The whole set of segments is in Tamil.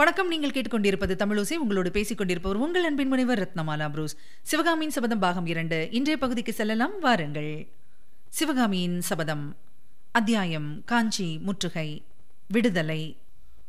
வணக்கம். நீங்கள் கேட்டுக்கொண்டிருப்பது தமிழோசை. உங்களோடு பேசிக் கொண்டிருப்பவர் உங்கள் அன்பின் முனைவர் ரத்னமாலா புரூஸ். சிவகாமியின் சபதம் பாகம் இரண்டு. இன்றைய பகுதிக்கு செல்லலாம். வாருங்கள். சிவகாமியின் சபதம். அத்தியாயம். காஞ்சி முற்றுகை. விடுதலை.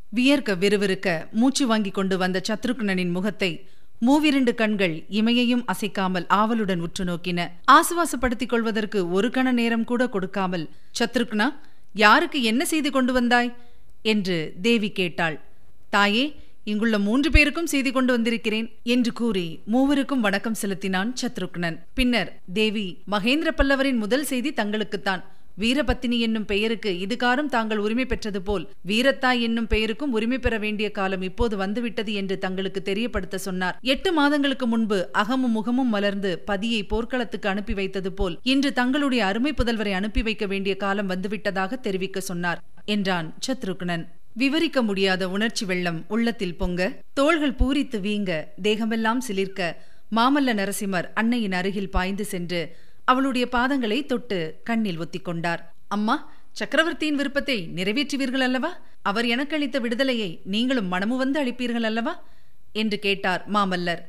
வியர்க்க விறுவிறுக்க மூச்சு வாங்கிக் கொண்டு வந்த சத்ருக்னனின் முகத்தை மூவிரண்டு கண்கள் இமையையும் அசைக்காமல் ஆவலுடன் உற்று நோக்கின. ஆசுவாசப்படுத்திக் கொள்வதற்கு ஒரு கண நேரம் கூட கொடுக்காமல் சத்ருக்னா யாருக்கு என்ன செய்து கொண்டு வந்தாய்? என்று தேவி கேட்டாள். தாயே இங்குள்ள மூன்று பேருக்கும் செய்தி கொண்டு வந்திருக்கிறேன் என்று கூறி மூவருக்கும் வணக்கம் செலுத்தினான் சத்ருக்னன். பின்னர் தேவி மகேந்திர பல்லவரின் முதல் செய்தி தங்களுக்குத்தான். வீரபத்தினி என்னும் பெயருக்கு இதுகாரும் தாங்கள் உரிமை பெற்றது போல் வீரத்தாய் என்னும் பெயருக்கும் உரிமை பெற வேண்டிய காலம் இப்போது வந்துவிட்டது என்று தங்களுக்கு தெரியப்படுத்த சொன்னார். எட்டு மாதங்களுக்கு முன்பு அகமும் முகமும் மலர்ந்து பதியை போர்க்களத்துக்கு அனுப்பி வைத்தது போல் இன்று தங்களுடைய அருமை புதல்வரை அனுப்பி வைக்க வேண்டிய காலம் வந்துவிட்டதாக தெரிவிக்க சொன்னார் என்றான் சத்ருக்னன். விவரிக்க முடியாத உணர்ச்சி வெள்ளம் உள்ளத்தில் பொங்க. தோள்கள் பூரித்து வீங்க தேகமெல்லாம் சிலிர்க்க மாமல்ல நரசிம்மர் அன்னையின் அருகில் பாய்ந்து சென்று அவளுடைய பாதங்களை தொட்டு கண்ணில் ஒத்திக்கொண்டார் அம்மா சக்கரவர்த்தியின் விருப்பத்தை நிறைவேற்றுவீர்கள் அல்லவா? அவர் எனக்கு அளித்த விடுதலையை நீங்களும் மனமு வந்து அளிப்பீர்கள் அல்லவா? என்று கேட்டார் மாமல்லர்.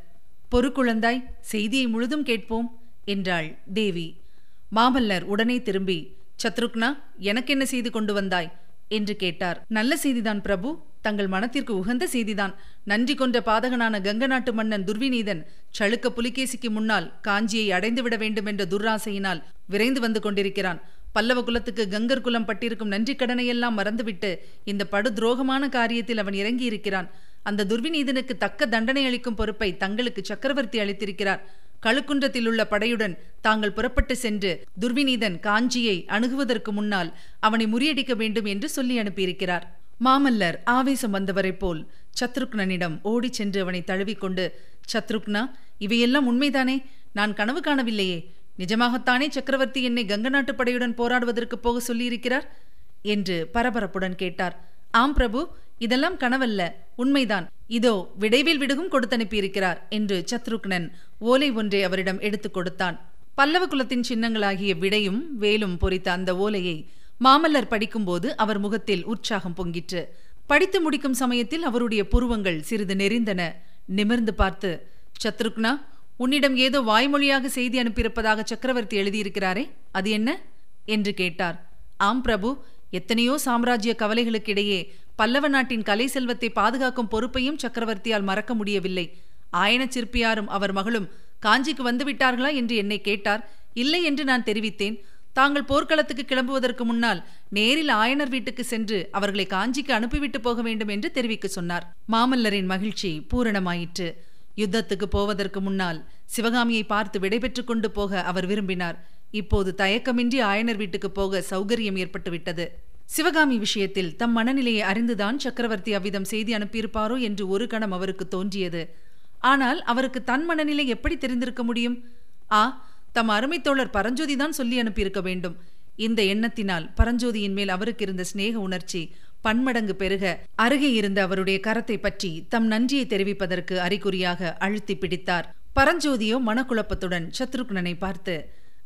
பொறுக்குழந்தாய் செய்தியை முழுதும் கேட்போம் என்றாள் தேவி. மாமல்லர் உடனே திரும்பி சத்ருக்னா எனக்கு என்ன செய்து கொண்டு வந்தாய்? என்று கேட்டார். நல்ல செய்திதான் பிரபு. தங்கள் மனத்திற்கு உகந்த செய்திதான். நன்றி கொண்ட பாதகனான கங்க நாட்டு மன்னன் துர்விநீதன் சளுக்க புலிகேசிக்கு முன்னால் காஞ்சியை அடைந்துவிட வேண்டும் என்ற துர்ராசையினால் விரைந்து வந்து கொண்டிருக்கிறான். பல்லவ குலத்துக்கு கங்கர் குலம் பட்டிருக்கும் நன்றி கடனையெல்லாம் மறந்துவிட்டு இந்த படு துரோகமான காரியத்தில் அவன் இறங்கியிருக்கிறான். அந்த துர்விநீதனுக்கு தக்க தண்டனை அளிக்கும் பொறுப்பை தங்களுக்கு சக்கரவர்த்தி அளித்திருக்கிறார். கழுக்குன்றத்தில் உள்ள படையுடன் தாங்கள் புறப்பட்டு சென்று துர்விநீதன் காஞ்சியை அணுகுவதற்கு முன்னால் அவனை முறியடிக்க வேண்டும் என்று சொல்லி அனுப்பியிருக்கிறார். மாமல்லர் ஆவேசம் வந்தவரைப் போல் சத்ருக்னனிடம் ஓடிச் சென்று அவனை தழுவிக்கொண்டு சத்ருக்னா இவையெல்லாம் உண்மைதானே? நான் கனவு காணவில்லையே. நிஜமாகத்தானே சக்கரவர்த்தி என்னை கங்க நாட்டு படையுடன் போராடுவதற்கு போக சொல்லியிருக்கிறார்? என்று பரபரப்புடன் கேட்டார். ஆம் பிரபு இதெல்லாம் கனவல்ல. உண்மைதான். இதோ விடைவில் விடுகும் கொடுத்தனுப்பியிருக்கிறார் என்று சத்ருக்னன் ஓலை ஒன்றை அவரிடம் எடுத்துக் கொடுத்தான். பல்லவ குலத்தின் சின்னங்களாகிய விடையும் வேலும் பொறித்த அந்த ஓலையை மாமல்லர் படிக்கும்போது அவர் முகத்தில் உற்சாகம் பொங்கிற்று. படித்து முடிக்கும் சமயத்தில் அவருடைய புருவங்கள் சிறிது நெறிந்தன நிமிர்ந்து பார்த்து சத்ருக்னா உன்னிடம் ஏதோ வாய்மொழியாக செய்தி அனுப்பியிருப்பதாக சக்கரவர்த்தி எழுதியிருக்கிறாரே அது என்ன? என்று கேட்டார். ஆம் பிரபு எத்தனையோ சாம்ராஜ்ய கவலைகளுக்கிடையே பல்லவ நாட்டின் கலை செல்வத்தை பாதுகாக்கும் பொறுப்பையும் சக்கரவர்த்தியால் மறக்க முடியவில்லை. ஆயன சிற்பியாரும் அவர் மகளும் காஞ்சிக்கு வந்துவிட்டார்களா என்று என்னை கேட்டார். இல்லை என்று நான் தெரிவித்தேன். தாங்கள் போர்க்களத்துக்கு கிளம்புவதற்கு முன்னால் நேரில் ஆயனர் வீட்டுக்கு சென்று அவர்களை காஞ்சிக்கு அனுப்பிவிட்டு போக வேண்டும் என்று தெரிவிக்க சொன்னார். மாமல்லரின் மகிழ்ச்சி பூரணமாயிற்று. யுத்தத்துக்கு போவதற்கு முன்னால் சிவகாமியை பார்த்து விடைபெற்று கொண்டு போக அவர் விரும்பினார். இப்போது தயக்கமின்றி ஆயனர் வீட்டுக்கு போக சௌகரியம் ஏற்பட்டுவிட்டது. சிவகாமி விஷயத்தில் தம் மனநிலையை அறிந்துதான் சக்கரவர்த்தி அவ்விதம் செய்தி அனுப்பியிருப்பாரோ என்று ஒரு கணம் அவருக்கு தோன்றியது. ஆனால் அவருக்கு தன் மனநிலை எப்படி தெரிந்திருக்க முடியும்? ஆ தம் அருமை தோழர் பரஞ்சோதி தான் சொல்லி அனுப்பியிருக்க வேண்டும். இந்த எண்ணத்தினால் பரஞ்சோதியின் மேல் அவருக்கு இருந்த சிநேக உணர்ச்சி பன்மடங்கு பெருக அருகே இருந்த அவருடைய கரத்தை பற்றி தம் நன்றியை தெரிவிப்பதற்கு அறிகுறியாக அழுத்தி பிடித்தார். பரஞ்சோதியோ மனக்குழப்பத்துடன் சத்ருக்னனை பார்த்து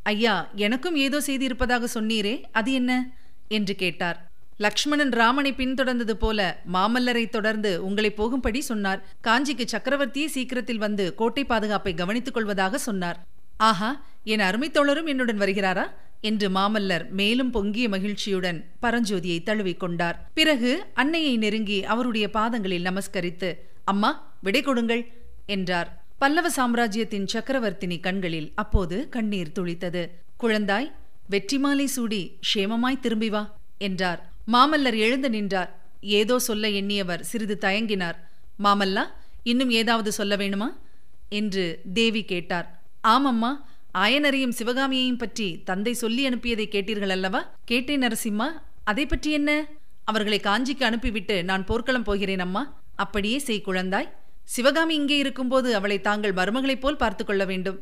ஐயா எனக்கும் ஏதோ செய்தி இருப்பதாக சொன்னீரே அது என்ன? என்று கேட்டார். லக்ஷ்மணன் ராமனை பின்தொடர்ந்தது போல மாமல்லரை தொடர்ந்து உங்களை போகும்படி சொன்னார். காஞ்சிக்கு சக்கரவர்த்தியே சீக்கிரத்தில் வந்து கோட்டை பாதுகாப்பை கவனித்துக் கொள்வதாக சொன்னார். ஆஹா என் அருமை தோழரும் என்னுடன் வருகிறாரா? என்று மாமல்லர் மேலும் பொங்கிய மகிழ்ச்சியுடன் பரஞ்சோதியை தழுவிக்கொண்டார் பிறகு அன்னையை நெருங்கி அவருடைய பாதங்களில் நமஸ்கரித்து அம்மா விடை கொடுங்கள் என்றார். பல்லவ சாம்ராஜ்யத்தின் சக்கரவர்த்தினி கண்களில் அப்போது கண்ணீர் துளித்தது. குழந்தாய் வெற்றி மாலை சூடி க்ஷேமமாய் திரும்பி வா என்றார். மாமல்லர் எழுந்து நின்றார். ஏதோ சொல்ல எண்ணியவர் சிறிது தயங்கினார். மாமல்லா இன்னும் ஏதாவது சொல்ல வேணுமா? என்று தேவி கேட்டார். ஆமம்மா ஆயனரையும் சிவகாமியையும் பற்றி தந்தை சொல்லி அனுப்பியதை கேட்டீர்கள் அல்லவா? கேட்டேன் நரசிம்மா. அதை பற்றி என்ன? அவர்களை காஞ்சிக்கு அனுப்பிவிட்டு நான் போர்க்களம் போகிறேன் அம்மா அப்படியே செய் குழந்தாய். சிவகாமி இங்கே இருக்கும்போது அவளை தாங்கள் மருமகளைப் போல் பார்த்து கொள்ள வேண்டும்.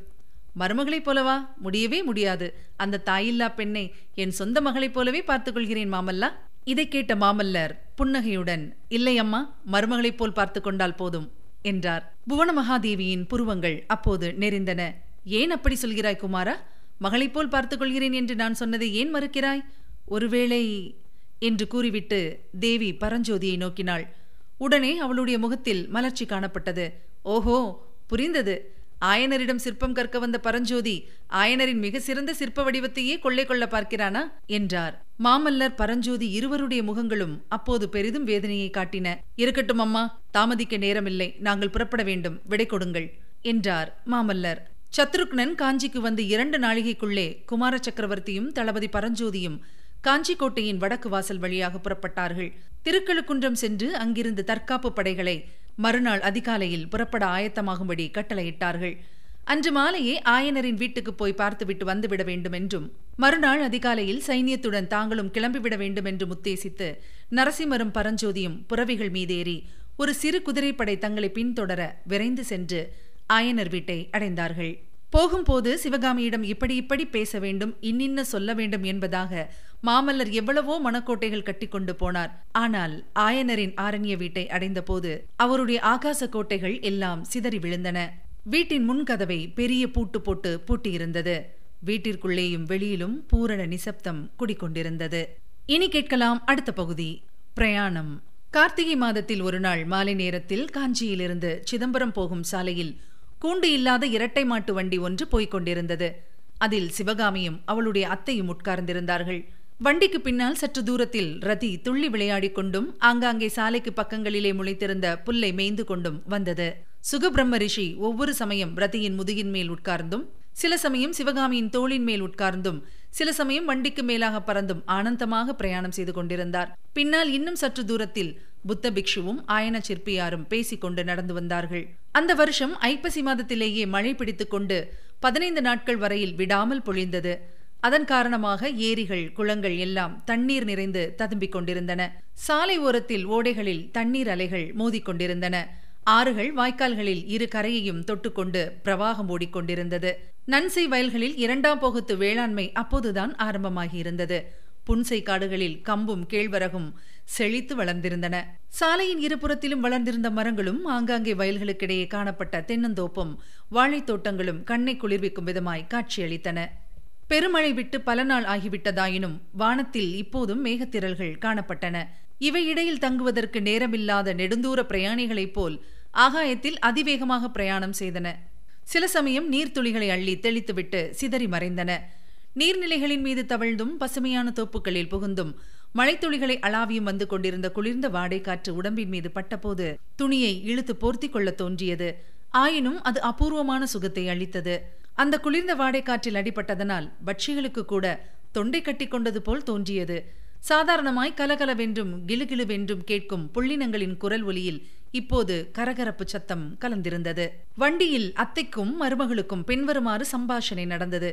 மருமகளைப் போலவா? முடியவே முடியாது. அந்த தாயில்லா பெண்ணை என் சொந்த மகளைப் போலவே பார்த்துக் கொள்கிறேன் மாமல்லா. இதை கேட்ட மாமல்லர் புன்னகையுடன் இல்லை அம்மா மருமகளைப் போல் பார்த்து கொண்டால் போதும் என்றார். புவன மகாதேவியின் புருவங்கள் அப்போது நெறிந்தன ஏன் அப்படி சொல்கிறாய் குமாரா? மகளைப் போல் பார்த்துக் கொள்கிறேன் என்று நான் சொன்னதை ஏன் மறுக்கிறாய்? ஒருவேளை என்று கூறிவிட்டு தேவி பரஞ்சோதியை நோக்கினாள். உடனே அவளுடைய முகத்தில் மலர்ச்சி காணப்பட்டது. ஓஹோ புரிந்தது. ஆயனரிடம் சிற்பம் கற்க வந்த பரஞ்சோதி ஆயனரின் மிக சிறந்த சிற்ப வடிவத்தையே கொள்ளை கொள்ள பார்க்கிறானா? என்றார். மாமல்லர் பரஞ்சோதி இருவருடைய முகங்களும் அப்போது பெரிதும் வேதனையை காட்டின. இருக்கட்டும் அம்மா தாமதிக்க நேரமில்லை. நாங்கள் புறப்பட வேண்டும். விடை கொடுங்கள் என்றார் மாமல்லர். சத்ருக்னன் காஞ்சிக்கு வந்து இரண்டு நாழிகைக்குள்ளே குமார சக்கரவர்த்தியும் தளபதி பரஞ்சோதியும் காஞ்சிக்கோட்டையின் வடக்கு வாசல் வழியாக புறப்பட்டார்கள். திருக்கழுக்குன்றம் சென்று அங்கிருந்து தற்காப்பு படைகளை மறுநாள் அதிகாலையில் புறப்பட ஆயத்தமாகும்படி கட்டளையிட்டார்கள். அன்று மாலையே ஆயனரின் வீட்டுக்கு போய் பார்த்துவிட்டு வந்துவிட வேண்டும் என்றும் மறுநாள் அதிகாலையில் சைனியத்துடன் தாங்களும் கிளம்பிவிட வேண்டும் என்றும் உத்தேசித்து நரசிம்மரும் பரஞ்சோதியும் புறவிகள் மீதேறி ஒரு சிறு குதிரைப்படை தங்களை பின்தொடர விரைந்து சென்று ஆயனர் வீட்டை அடைந்தார்கள். போகும்போது சிவகாமியிடம் இப்படி இப்படி பேச வேண்டும் இன்னின்ன சொல்ல வேண்டும் என்பதாக மாமல்லர் எவ்வளவோ மனக்கோட்டைகள் கட்டிக்கொண்டு போனார். ஆனால் ஆயனரின் ஆரண்ய வீட்டை அடைந்தபோது அவருடைய ஆகாச கோட்டைகள் எல்லாம் சிதறி விழுந்தன. வீட்டின் முன்கதவை பெரிய பூட்டு போட்டு பூட்டியிருந்தது. வீட்டிற்குள்ளேயும் வெளியிலும் பூரண நிசப்தம் குடிக்கொண்டிருந்தது. இனி கேட்கலாம் அடுத்த பகுதி. பிரயாணம். கார்த்திகை மாதத்தில் ஒரு நாள் மாலை நேரத்தில் காஞ்சியிலிருந்து சிதம்பரம் போகும் சாலையில் கூண்டு இல்லாத இரட்டை மாட்டு வண்டி ஒன்று போய்க் கொண்டிருந்தது. அதில் சிவகாமியும் அவளுடைய அத்தையும் உட்கார்ந்திருந்தார்கள். வண்டிக்கு பின்னால் சற்று தூரத்தில் ரதி துள்ளி விளையாடிக் கொண்டும் ஆங்காங்கே சாலைக்கு பக்கங்களிலே முளைத்திருந்த புல்லை மேய்ந்து கொண்டும் வந்தது. சுகபிரம்ம ரிஷி ஒவ்வொரு சமயம் ரதியின் முதுகின் மேல் உட்கார்ந்தும் சில சமயம் சிவகாமியின் தோளின் மேல் உட்கார்ந்தும் சில சமயம் வண்டிக்கு மேலாக பறந்தும் ஆனந்தமாக பிரயாணம் செய்து கொண்டிருந்தார். பின்னால் இன்னும் சற்று தூரத்தில் புத்த பிக்ஷுவும் ஆயன சிற்பியாரும் பேசிக்கொண்டு நடந்து வந்தார்கள். அந்த வருஷம் ஐப்பசி மாதத்திலேயே மழை பிடித்துக் கொண்டு பதினைந்து நாட்கள் வரையில் விடாமல் பொழிந்தது. அதன் காரணமாக ஏரிகள் குளங்கள் எல்லாம் தண்ணீர் நிறைந்து ததும்பிக் கொண்டிருந்தன. சாலை ஓரத்தில் ஓடைகளில் தண்ணீர் அலைகள் மோதிக்கொண்டிருந்தன ஆறுகள் வாய்க்கால்களில் இரு கரையையும் தொட்டுக்கொண்டு பிரவாகம் ஓடிக்கொண்டிருந்தது நன்சை வயல்களில் இரண்டாம் போகத்து வேளாண்மை அப்போதுதான் ஆரம்பமாகியிருந்தது. புன்சை காடுகளில் கம்பும் கேழ்வரகும் செழித்து வளர்ந்திருந்தன. சாலையின் இருபுறத்திலும் வளர்ந்திருந்த மரங்களும் ஆங்காங்கே வயல்களுக்கிடையே காணப்பட்ட தென்னந்தோப்பும் வாழைத்தோட்டங்களும் கண்ணை குளிர்விக்கும் விதமாய் காட்சியளித்தன. பெருமழை விட்டு பல நாள் ஆகிவிட்டதாயினும் வானத்தில் இப்போதும் மேகத்திரள்கள் காணப்பட்டன. இவை இடையில் தங்குவதற்கு நேரமில்லாத நெடுந்தூர பிரயாணிகளைப் போல் ஆகாயத்தில் அதிவேகமாக பிரயாணம் செய்தன. சில சமயம் நீர்த்துளிகளை அள்ளி தெளித்துவிட்டு சிதறி மறைந்தன. நீர்நிலைகளின் மீது தவழ்ந்தும் பசுமையான தோப்புகளில் புகுந்தும் மழைத்துளிகளை அளாவியும் வந்து கொண்டிருந்த குளிர்ந்த வாடை காற்று உடம்பின் மீது பட்டபோது துணியை இழுத்து போர்த்தி கொள்ள தோன்றியது. ஆயினும் அது அபூர்வமான சுகத்தை அளித்தது. அந்த குளிர்ந்த வாடைக்காற்றில் அடிபட்டதனால் பட்சிகளுக்கு கூட தொண்டை கட்டி கொண்டது போல் தோன்றியது. சாதாரணமாய் கலகலவென்றும் கிலுகிலுவென்றும் கேட்கும் புள்ளினங்களின் குரல் ஒலியில் இப்போது கரகரப்பு சத்தம் கலந்திருந்தது. வண்டியில் அத்தைக்கும் மருமகளுக்கும் பின்வருமாறு சம்பாஷணை நடந்தது.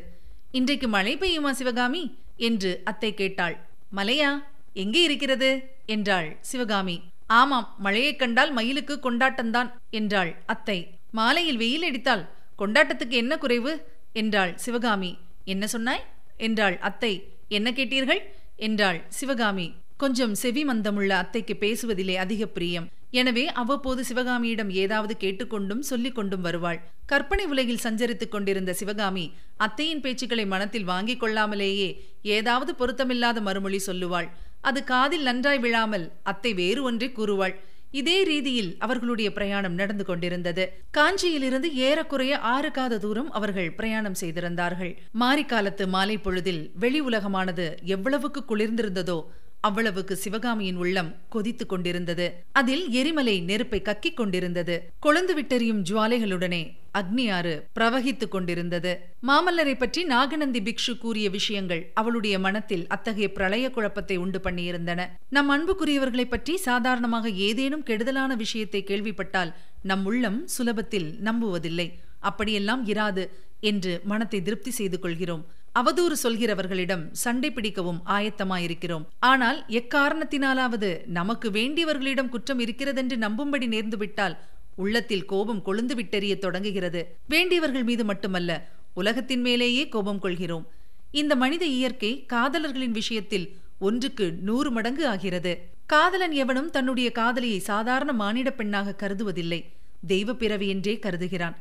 இன்றைக்கு மழை பெய்யுமா சிவகாமி? என்று அத்தை கேட்டாள். மலையா எங்கே இருக்கிறது? என்றாள் சிவகாமி. ஆமாம் மழையைக் கண்டால் மயிலுக்கு கொண்டாட்டம்தான் என்றாள் அத்தை. மாலையில் வெயில் அடித்தால் கொண்டாட்டத்துக்கு என்ன குறைவு? என்றாள் சிவகாமி. என்ன சொன்னாய்? என்றாள் அத்தை. என்ன கேட்டீர்கள்? என்றாள் சிவகாமி. கொஞ்சம் செவி மந்தமுள்ள அத்தைக்கு பேசுவதிலே அதிக பிரியம். எனவே அவ்வப்போது சிவகாமியிடம் ஏதாவது கேட்டுக்கொண்டும் சொல்லிக் கொண்டும் வருவாள். கற்பனை உலகில் சஞ்சரித்துக் கொண்டிருந்த சிவகாமி அத்தையின் பேச்சுக்களை மனத்தில் வாங்கிக் கொள்ளாமலேயே ஏதாவது பொருத்தமில்லாத மறுமொழி சொல்லுவாள். அது காதில் நன்றாய் விழாமல் அத்தை வேறு ஒன்றை கூறுவாள். இதே ரீதியில் அவர்களுடைய பிரயாணம் நடந்து கொண்டிருந்தது. காஞ்சியிலிருந்து ஏறக்குறைய ஆறு காத தூரம் அவர்கள் பிரயாணம் செய்திருந்தார்கள். மாரிக்காலத்து மாலை பொழுதில் வெளி உலகமானது எவ்வளவுக்கு குளிர்ந்திருந்ததோ அவ்வளவுக்கு சிவகாமியின் உள்ளம் கொதித்துக் கொண்டிருந்தது. அதில் எரிமலை நெருப்பை கக்கிக் கொண்டிருந்தது. கொழுந்து விட்டெறியும் ஜுவாலைகளுடனே அக்னியாறு பிரவகித்துக் கொண்டிருந்தது. மாமல்லரை பற்றி நாகநந்தி பிக்ஷு கூறிய விஷயங்கள் அவளுடைய மனத்தில் அத்தகைய பிரளய குழப்பத்தை உண்டு பண்ணியிருந்தன. நம் அன்புக்குரியவர்களைப் பற்றி சாதாரணமாக ஏதேனும் கெடுதலான விஷயத்தை கேள்விப்பட்டால் நம் உள்ளம் சுலபத்தில் நம்புவதில்லை. அப்படியெல்லாம் இராது என்று மனத்தை திருப்தி செய்து கொள்கிறோம். அவதூறு சொல்கிறவர்களிடம் சண்டை பிடிக்கவும் ஆயத்தமாயிருக்கிறோம். ஆனால் எக்காரணத்தினாலாவது நமக்கு வேண்டியவர்களிடம் குற்றம் இருக்கிறதென்று நம்பும்படி நேர்ந்துவிட்டால் உள்ளத்தில் கோபம் கொழுந்து விட்டெறிய தொடங்குகிறது. வேண்டியவர்கள் மீது மட்டுமல்ல உலகத்தின் மேலேயே கோபம் கொள்கிறோம். இந்த மனித இயற்கை காதலர்களின் விஷயத்தில் ஒன்றுக்கு நூறு மடங்கு ஆகிறது. காதலன் எவனும் தன்னுடைய காதலியை சாதாரண மானிட பெண்ணாக கருதுவதில்லை. தெய்வ பிறவி என்றே கருதுகிறான்.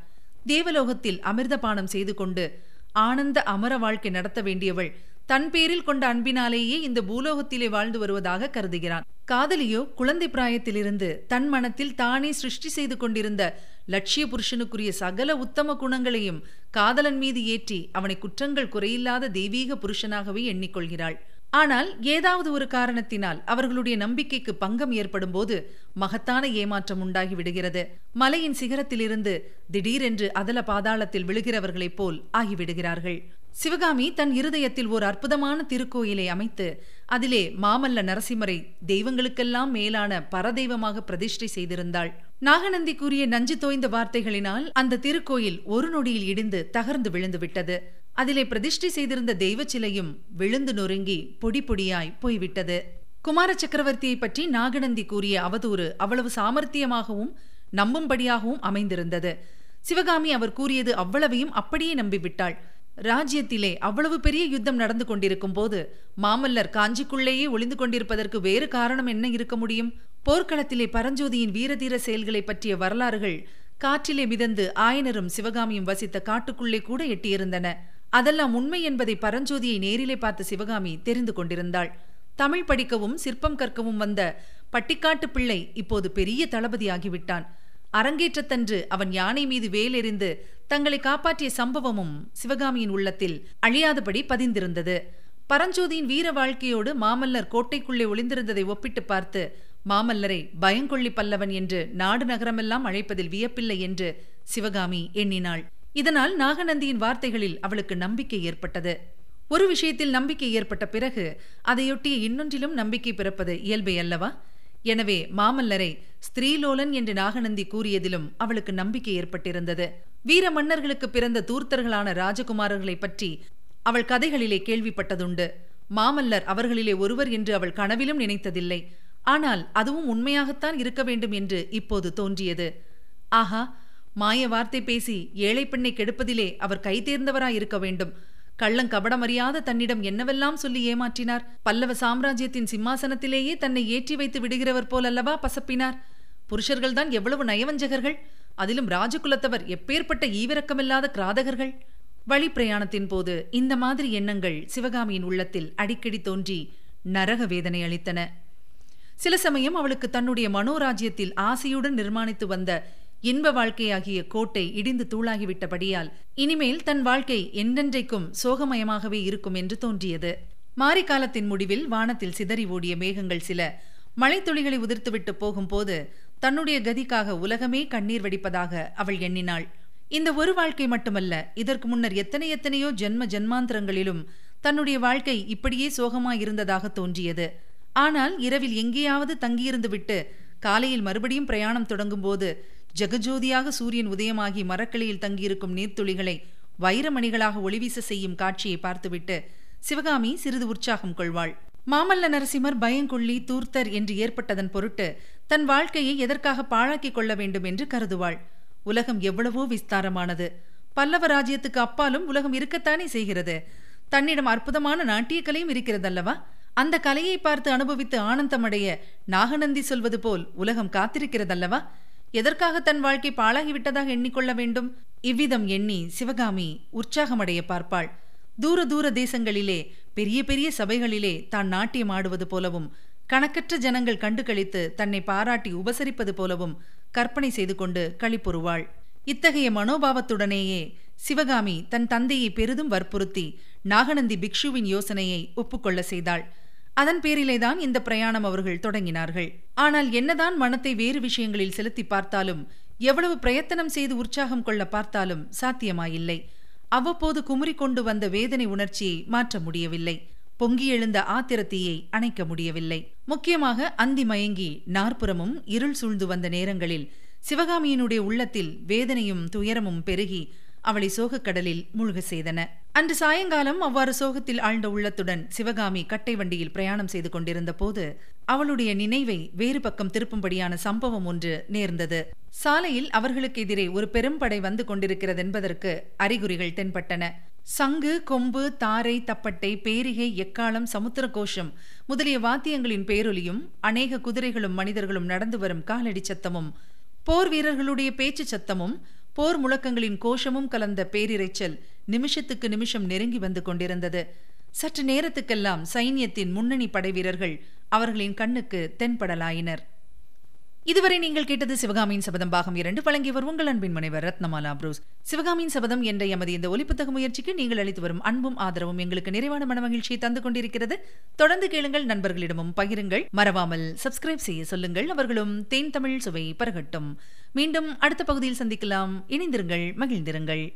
தேவலோகத்தில் அமிர்தபானம் செய்து கொண்டு ஆனந்த அமர வாழ்க்கை நடத்த வேண்டியவள். தன் பேரில் கொண்ட அன்பினாலேயே இந்த பூலோகத்திலே வாழ்ந்து வருவதாக கருதுகிறான். காதலியோ குழந்தை பிராயத்திலிருந்து தன் மனத்தில் தானே சிருஷ்டி செய்து கொண்டிருந்த லட்சிய புருஷனுக்குரிய சகல உத்தம குணங்களையும் காதலன் மீது ஏற்றி அவனை குற்றங்கள் குறையில்லாத தெய்வீக புருஷனாகவே எண்ணிக்கொள்கிறாள். ஆனால் ஏதாவது ஒரு காரணத்தினால் அவர்களுடைய நம்பிக்கைக்கு பங்கம் ஏற்படும் போது மகத்தான ஏமாற்றம் உண்டாகி விடுகிறது. மலையின் சிகரத்திலிருந்து திடீரென்று அதல பாதாளத்தில் விழுகிறவர்களைப் போல் ஆகிவிடுகிறார்கள். சிவகாமி தன் இருதயத்தில் ஓர் அற்புதமான திருக்கோயிலை அமைத்து அதிலே மாமல்ல நரசிம்மரை தெய்வங்களுக்கெல்லாம் மேலான பரதெய்வமாக பிரதிஷ்டை செய்திருந்தாள். நாகநந்தி கூறிய நஞ்சு தோய்ந்த வார்த்தைகளினால் அந்த திருக்கோயில் ஒரு நொடியில் இடிந்து தகர்ந்து விழுந்து விட்டது அதிலே பிரதிஷ்டை செய்திருந்த தெய்வ சிலையும் விழுந்து நொறுங்கி பொடி பொடியாய் போய்விட்டது. குமார சக்கரவர்த்தியை பற்றி நாகநந்தி கூறிய அவதூறு அவ்வளவு சாமர்த்தியமாகவும் நம்பும்படியாகவும் அமைந்திருந்தது. சிவகாமி அவர் கூறியது அவ்வளவையும் அப்படியே நம்பிவிட்டாள். ராஜ்யத்திலே அவ்வளவு பெரிய யுத்தம் நடந்து கொண்டிருக்கும் போது மாமல்லர் காஞ்சிக்குள்ளேயே ஒளிந்து கொண்டிருப்பதற்கு வேறு காரணம் என்ன இருக்க முடியும்? போர்க்களத்திலே பரஞ்சோதியின் வீரதீர செயல்களை பற்றிய வரலாறுகள் காற்றிலே மிதந்து ஆயனரும் சிவகாமியும் வசித்த காட்டுக்குள்ளே கூட எட்டியிருந்தன. அதெல்லாம் உண்மை என்பதை பரஞ்சோதியை நேரிலே பார்த்த சிவகாமி தெரிந்து கொண்டிருந்தாள். தமிழ் படிக்கவும் சிற்பம் கற்கவும் வந்த பட்டிக்காட்டு பிள்ளை இப்போது பெரிய தளபதியாகிவிட்டான். அரங்கேற்றத்தன்று அவன் யானை மீது வேலெறிந்து தங்களை காப்பாற்றிய சம்பவமும் சிவகாமியின் உள்ளத்தில் அழியாதபடி பதிந்திருந்தது. பரஞ்சோதியின் வீர வாழ்க்கையோடு மாமல்லர் கோட்டைக்குள்ளே ஒளிந்திருந்ததை ஒப்பிட்டு பார்த்து மாமல்லரை பயங்கொள்ளி பல்லவன் என்று நாடு நகரமெல்லாம் அழைப்பதில் வியப்பில்லை என்று சிவகாமி எண்ணினாள். இதனால் நாகநந்தியின் வார்த்தைகளில் அவளுக்கு நம்பிக்கை ஏற்பட்டது. ஒரு விஷயத்தில் நம்பிக்கை ஏற்பட்ட பிறகு அதையொட்டிய இன்னொன்றிலும் நம்பிக்கை பிறப்பது இயல்பே அல்லவா? எனவே மாமல்லரை ஸ்திரீலோலன் என்று நாகநந்தி கூறியதிலும் அவளுக்கு நம்பிக்கை ஏற்பட்டிருந்தது. வீர மன்னர்களுக்கு பிறந்த தூர்த்தர்களான ராஜகுமாரர்களை பற்றி அவள் கதைகளிலே கேள்விப்பட்டதுண்டு. மாமல்லர் அவர்களிலே ஒருவர் என்று அவள் கனவிலும் நினைத்ததில்லை. ஆனால் அதுவும் உண்மையாகத்தான் இருக்க வேண்டும் என்று இப்போது தோன்றியது. ஆஹா மாய வார்த்தை பேசி ஏழை பெண்ணை கெடுப்பதிலே அவர் கை தேர்ந்தவராயிருக்க வேண்டும். கள்ளங்கபடமறியாத தன்னிடம் என்னவெல்லாம் சொல்லி ஏமாற்றினார்? பல்லவ சாம்ராஜ்யத்தின் சிம்மாசனத்திலேயே தன்னை ஏற்றி வைத்து விடுகிறவர் போல் அல்லவா பசப்பினார்? புருஷர்கள்தான் எவ்வளவு நயவஞ்சகர்கள்? அதிலும் ராஜகுலத்தவர் எப்பேற்பட்ட ஈவிரக்கமில்லாத கிராதகர்கள்? வழி பிரயாணத்தின் போது இந்த மாதிரி எண்ணங்கள் சிவகாமியின் உள்ளத்தில் அடிக்கடி தோன்றி நரக வேதனை அளித்தன. சில சமயம் அவளுக்கு தன்னுடைய மனோராஜ்யத்தில் ஆசையுடன் நிர்மாணித்து வந்த இன்ப வாழ்க்கையாகிய கோட்டை இடிந்து தூளாகிவிட்டபடியால் இனிமேல் தன் வாழ்க்கை என்றென்றைக்கும் சோகமயமாகவே இருக்கும் என்று தோன்றியது. மாரிக்காலத்தின் முடிவில் வானத்தில் சிதறி ஓடிய மேகங்கள் சில மழைத்துளிகளை உதிர்த்துவிட்டு போகும்போது தன்னுடைய கதிக்காக உலகமே கண்ணீர் வடிப்பதாக அவள் எண்ணினாள். இந்த ஒரு வாழ்க்கை மட்டுமல்ல இதற்கு முன்னர் எத்தனை எத்தனையோ ஜென்ம ஜென்மாந்திரங்களிலும் தன்னுடைய வாழ்க்கை இப்படியே சோகமாயிருந்ததாக தோன்றியது. ஆனால் இரவில் எங்கேயாவது தங்கியிருந்து விட்டு காலையில் மறுபடியும் பிரயாணம் தொடங்கும்போது ஜெகஜோதியாக சூரியன் உதயமாகி மரக்கிளையில் தங்கியிருக்கும் நீர்த்துளிகளை வைரமணிகளாக ஒளிவீச செய்யும் காட்சியை பார்த்துவிட்டு சிவகாமி சிறிது உற்சாகம் கொள்வாள். மாமல்ல நரசிம்மர் பயங்கொள்ளி தூர்த்தர் என்று ஏற்பட்டதன் பொருட்டு தன் வாழ்க்கையை எதற்காக பாழாக்கிக் கொள்ள வேண்டும் என்று கருதுவாள். உலகம் எவ்வளவோ விஸ்தாரமானது. பல்லவ ராஜ்யத்துக்கு அப்பாலும் உலகம் இருக்கத்தானே செய்கிறது. தன்னிடம் அற்புதமான நாட்டிய கலையும் இருக்கிறதல்லவா? அந்த கலையை பார்த்து அனுபவித்து ஆனந்தமடைய நாகநந்தி சொல்வது போல் உலகம் காத்திருக்கிறதல்லவா? எதற்காக தன் வாழ்க்கை பாழாகிவிட்டதாக எண்ணிக்கொள்ள வேண்டும்? இவ்விதம் எண்ணி சிவகாமி உற்சாகமடைய பார்ப்பாள். தூர தூர தேசங்களிலே பெரிய பெரிய சபைகளிலே தான் நாட்டியம் ஆடுவது போலவும் கணக்கற்ற ஜனங்கள் கண்டு கழித்து தன்னை பாராட்டி உபசரிப்பது போலவும் கற்பனை செய்து கொண்டு களிப்புறுவாள் இத்தகைய மனோபாவத்துடனேயே சிவகாமி தன் தந்தையை பெரிதும் வற்புறுத்தி நாகநந்தி பிக்ஷுவின் யோசனையை ஒப்புக்கொள்ள செய்தாள். அதன் பேரிலேதான் இந்த பிரயாணம் அவர்கள் தொடங்கினார்கள். ஆனால் என்னதான் மனத்தை வேறு விஷயங்களில் செலுத்தி பார்த்தாலும் எவ்வளவு பிரயத்தனம் செய்து உற்சாகம் கொள்ள பார்த்தாலும் சாத்தியமாயில்லை. அவ்வப்போது குமுறி கொண்டு வந்த வேதனை உணர்ச்சியை மாற்ற முடியவில்லை. பொங்கி எழுந்த ஆத்திரத்தீயை அணைக்க முடியவில்லை. முக்கியமாக அந்தி மயங்கி நாற்புறமும் இருள் சூழ்ந்து வந்த நேரங்களில் சிவகாமியினுடைய உள்ளத்தில் வேதனையும் துயரமும் பெருகி அவளை சோகக்கடலில் மூழ்க செய்தன. அன்று சாயங்காலம் அவ்வாறு சோகத்தில் ஆழ்ந்த உள்ளத்துடன் சிவகாமி கட்டை வண்டியில் பிரயாணம் செய்து கொண்டிருந்த போது அவளுடைய நினைவை வேறு பக்கம் திருப்பும்படியான சம்பவம் ஒன்று நேர்ந்தது. சாலையில் அவர்களுக்கு எதிரே ஒரு பெரும்படை வந்து கொண்டிருக்கிறதென்பதற்கு அறிகுறிகள் தென்பட்டன. சங்கு கொம்பு தாரை தப்பட்டை பேரிகை எக்காலம் சமுத்திர கோஷம் முதலிய வாத்தியங்களின் பேரொலியும் அநேக குதிரைகளும் மனிதர்களும் நடந்து வரும் காலடி சத்தமும் போர் வீரர்களுடைய பேச்சு சத்தமும் போர் முழக்கங்களின் கோஷமும் கலந்த பேரிரைச்சல் நிமிஷத்துக்கு நிமிஷம் நெருங்கி வந்து கொண்டிருந்தது. சற்று நேரத்துக்கெல்லாம் சைன்யத்தின் முன்னணி படை வீரர்கள் அவர்களின் கண்ணுக்கு தென்படலாயினர். இதுவரை நீங்கள் கேட்டது சிவகாமியின் சபதம் பாகம் இரண்டு. வழங்கியவர் உங்கள் அன்பின் முனைவர் ரத்னமாலா புரூஸ். சிவகாமியின் சபதம் என்ற எமது இந்த ஒலிப்புத்தக முயற்சிக்கு நீங்கள் அளித்து வரும் அன்பும் ஆதரவும் எங்களுக்கு நிறைவான மனமகிழ்ச்சியை தந்து கொண்டிருக்கிறது. தொடர்ந்து கேளுங்கள் நண்பர்களிடமும் பகிருங்கள். மறவாமல் சப்ஸ்கிரைப் செய்ய சொல்லுங்கள். அவர்களும் தேன் தமிழ் சுவை பரகட்டும். மீண்டும் அடுத்த பகுதியில் சந்திக்கலாம். இணைந்திருங்கள் மகிழ்ந்திருங்கள்.